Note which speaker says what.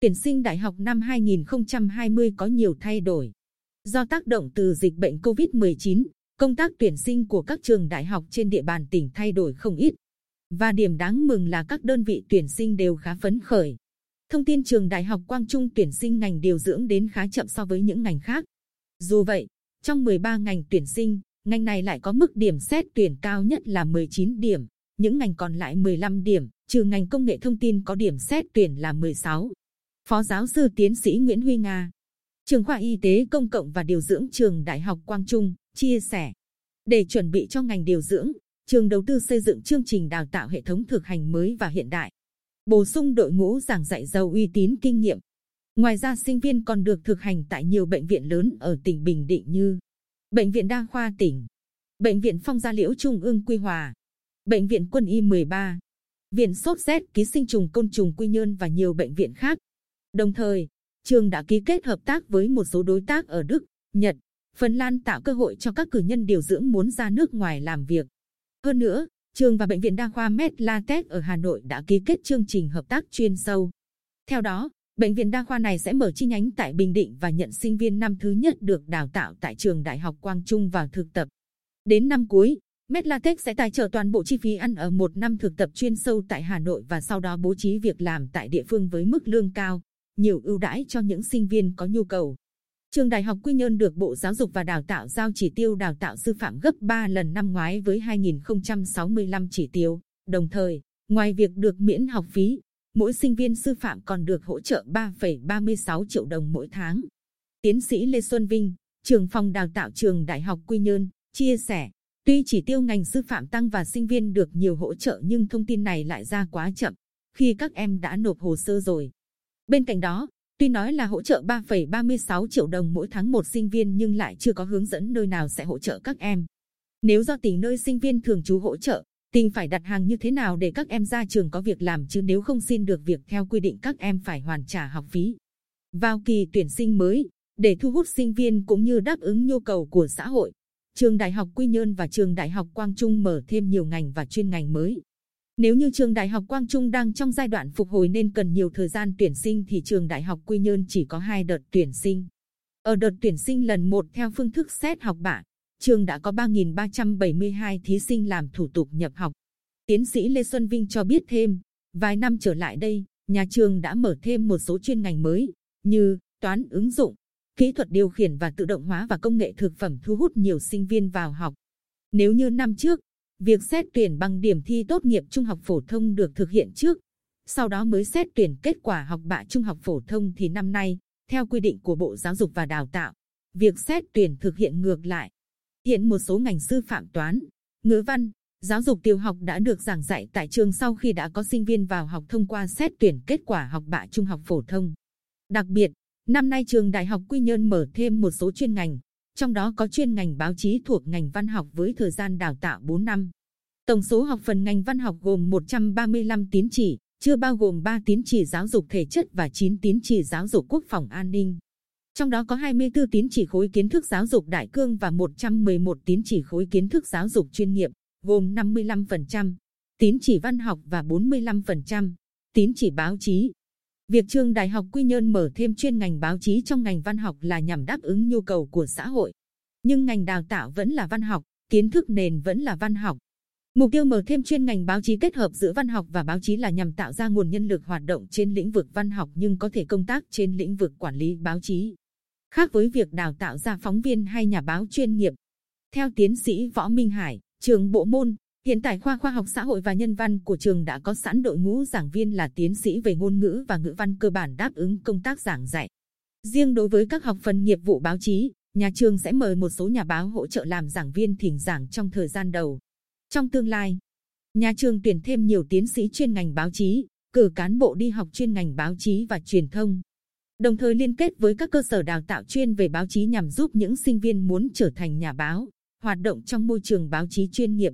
Speaker 1: tuyển sinh đại học năm 2020 có nhiều thay đổi. Do tác động từ dịch bệnh COVID-19, công tác tuyển sinh của các trường đại học trên địa bàn tỉnh thay đổi không ít. Và điểm đáng mừng là các đơn vị tuyển sinh đều khá phấn khởi. Thông tin trường Đại học Quang Trung tuyển sinh ngành điều dưỡng đến khá chậm so với những ngành khác. Dù vậy, trong 13 ngành tuyển sinh, ngành này lại có mức điểm xét tuyển cao nhất là 19 điểm, những ngành còn lại 15 điểm, trừ ngành công nghệ thông tin có điểm xét tuyển là 16. Phó giáo sư tiến sĩ Nguyễn Huy Nga, trường khoa y tế công cộng và điều dưỡng trường Đại học Quang Trung, chia sẻ. Để chuẩn bị cho ngành điều dưỡng, trường đầu tư xây dựng chương trình đào tạo hệ thống thực hành mới và hiện đại. Bổ sung đội ngũ giảng dạy giàu uy tín kinh nghiệm. Ngoài ra sinh viên còn được thực hành tại nhiều bệnh viện lớn ở tỉnh Bình Định như Bệnh viện Đa khoa tỉnh, Bệnh viện Phong Gia Liễu Trung ương Quy Hòa, Bệnh viện Quân y 13, Viện Sốt rét ký sinh trùng côn trùng Quy Nhơn và nhiều bệnh viện khác. Đồng thời, trường đã ký kết hợp tác với một số đối tác ở Đức, Nhật, Phần Lan tạo cơ hội cho các cử nhân điều dưỡng muốn ra nước ngoài làm việc. Hơn nữa, trường và bệnh viện đa khoa Medlatech ở Hà Nội đã ký kết chương trình hợp tác chuyên sâu. Theo đó, bệnh viện đa khoa này sẽ mở chi nhánh tại Bình Định và nhận sinh viên năm thứ nhất được đào tạo tại trường Đại học Quang Trung vào thực tập. Đến năm cuối, Medlatech sẽ tài trợ toàn bộ chi phí ăn ở một năm thực tập chuyên sâu tại Hà Nội và sau đó bố trí việc làm tại địa phương với mức lương cao, nhiều ưu đãi cho những sinh viên có nhu cầu. Trường Đại học Quy Nhơn được Bộ Giáo dục và Đào tạo giao chỉ tiêu đào tạo sư phạm gấp 3 lần năm ngoái với 2.065 chỉ tiêu. Đồng thời, ngoài việc được miễn học phí, mỗi sinh viên sư phạm còn được hỗ trợ 3,36 triệu đồng mỗi tháng. Tiến sĩ Lê Xuân Vinh, trường phòng đào tạo trường Đại học Quy Nhơn, chia sẻ, tuy chỉ tiêu ngành sư phạm tăng và sinh viên được nhiều hỗ trợ nhưng thông tin này lại ra quá chậm, khi các em đã nộp hồ sơ rồi. Bên cạnh đó, Tuy nói là hỗ trợ 3,36 triệu đồng mỗi tháng một sinh viên nhưng lại chưa có hướng dẫn nơi nào sẽ hỗ trợ các em. Nếu do tỉnh nơi sinh viên thường trú hỗ trợ, tỉnh phải đặt hàng như thế nào để các em ra trường có việc làm chứ nếu không xin được việc theo quy định các em phải hoàn trả học phí. Vào kỳ tuyển sinh mới, để thu hút sinh viên cũng như đáp ứng nhu cầu của xã hội, trường Đại học Quy Nhơn và trường Đại học Quang Trung mở thêm nhiều ngành và chuyên ngành mới. Nếu như trường Đại học Quang Trung đang trong giai đoạn phục hồi nên cần nhiều thời gian tuyển sinh thì trường Đại học Quy Nhơn chỉ có hai đợt tuyển sinh. Ở đợt tuyển sinh lần 1 theo phương thức xét học bạ, trường đã có 3.372 thí sinh làm thủ tục nhập học. Tiến sĩ Lê Xuân Vinh cho biết thêm, vài năm trở lại đây, nhà trường đã mở thêm một số chuyên ngành mới như toán ứng dụng, kỹ thuật điều khiển và tự động hóa và công nghệ thực phẩm thu hút nhiều sinh viên vào học. Nếu như năm trước, Việc xét tuyển bằng điểm thi tốt nghiệp trung học phổ thông được thực hiện trước, sau đó mới xét tuyển kết quả học bạ trung học phổ thông thì năm nay, theo quy định của Bộ Giáo dục và Đào tạo, việc xét tuyển thực hiện ngược lại. Hiện một số ngành sư phạm toán, ngữ văn, giáo dục tiểu học đã được giảng dạy tại trường sau khi đã có sinh viên vào học thông qua xét tuyển kết quả học bạ trung học phổ thông. Đặc biệt, năm nay trường Đại học Quy Nhơn mở thêm một số chuyên ngành, trong đó có chuyên ngành báo chí thuộc ngành văn học với thời gian đào tạo 4 năm. Tổng số học phần ngành văn học gồm 135 tín chỉ, chưa bao gồm 3 tín chỉ giáo dục thể chất và 9 tín chỉ giáo dục quốc phòng an ninh. Trong đó có 24 tín chỉ khối kiến thức giáo dục đại cương và 111 tín chỉ khối kiến thức giáo dục chuyên nghiệp, gồm 55%, tín chỉ văn học và 45%, tín chỉ báo chí. Việc trường Đại học Quy Nhơn mở thêm chuyên ngành báo chí trong ngành văn học là nhằm đáp ứng nhu cầu của xã hội. Nhưng ngành đào tạo vẫn là văn học, kiến thức nền vẫn là văn học. Mục tiêu mở thêm chuyên ngành báo chí kết hợp giữa văn học và báo chí là nhằm tạo ra nguồn nhân lực hoạt động trên lĩnh vực văn học nhưng có thể công tác trên lĩnh vực quản lý báo chí. Khác với việc đào tạo ra phóng viên hay nhà báo chuyên nghiệp. Theo tiến sĩ Võ Minh Hải, trường bộ môn, Hiện tại khoa khoa học xã hội và nhân văn của trường đã có sẵn đội ngũ giảng viên là tiến sĩ về ngôn ngữ và ngữ văn cơ bản đáp ứng công tác giảng dạy. Riêng đối với các học phần nghiệp vụ báo chí, nhà trường sẽ mời một số nhà báo hỗ trợ làm giảng viên thỉnh giảng trong thời gian đầu. Trong tương lai, nhà trường tuyển thêm nhiều tiến sĩ chuyên ngành báo chí, cử cán bộ đi học chuyên ngành báo chí và truyền thông. Đồng thời liên kết với các cơ sở đào tạo chuyên về báo chí nhằm giúp những sinh viên muốn trở thành nhà báo, hoạt động trong môi trường báo chí chuyên nghiệp,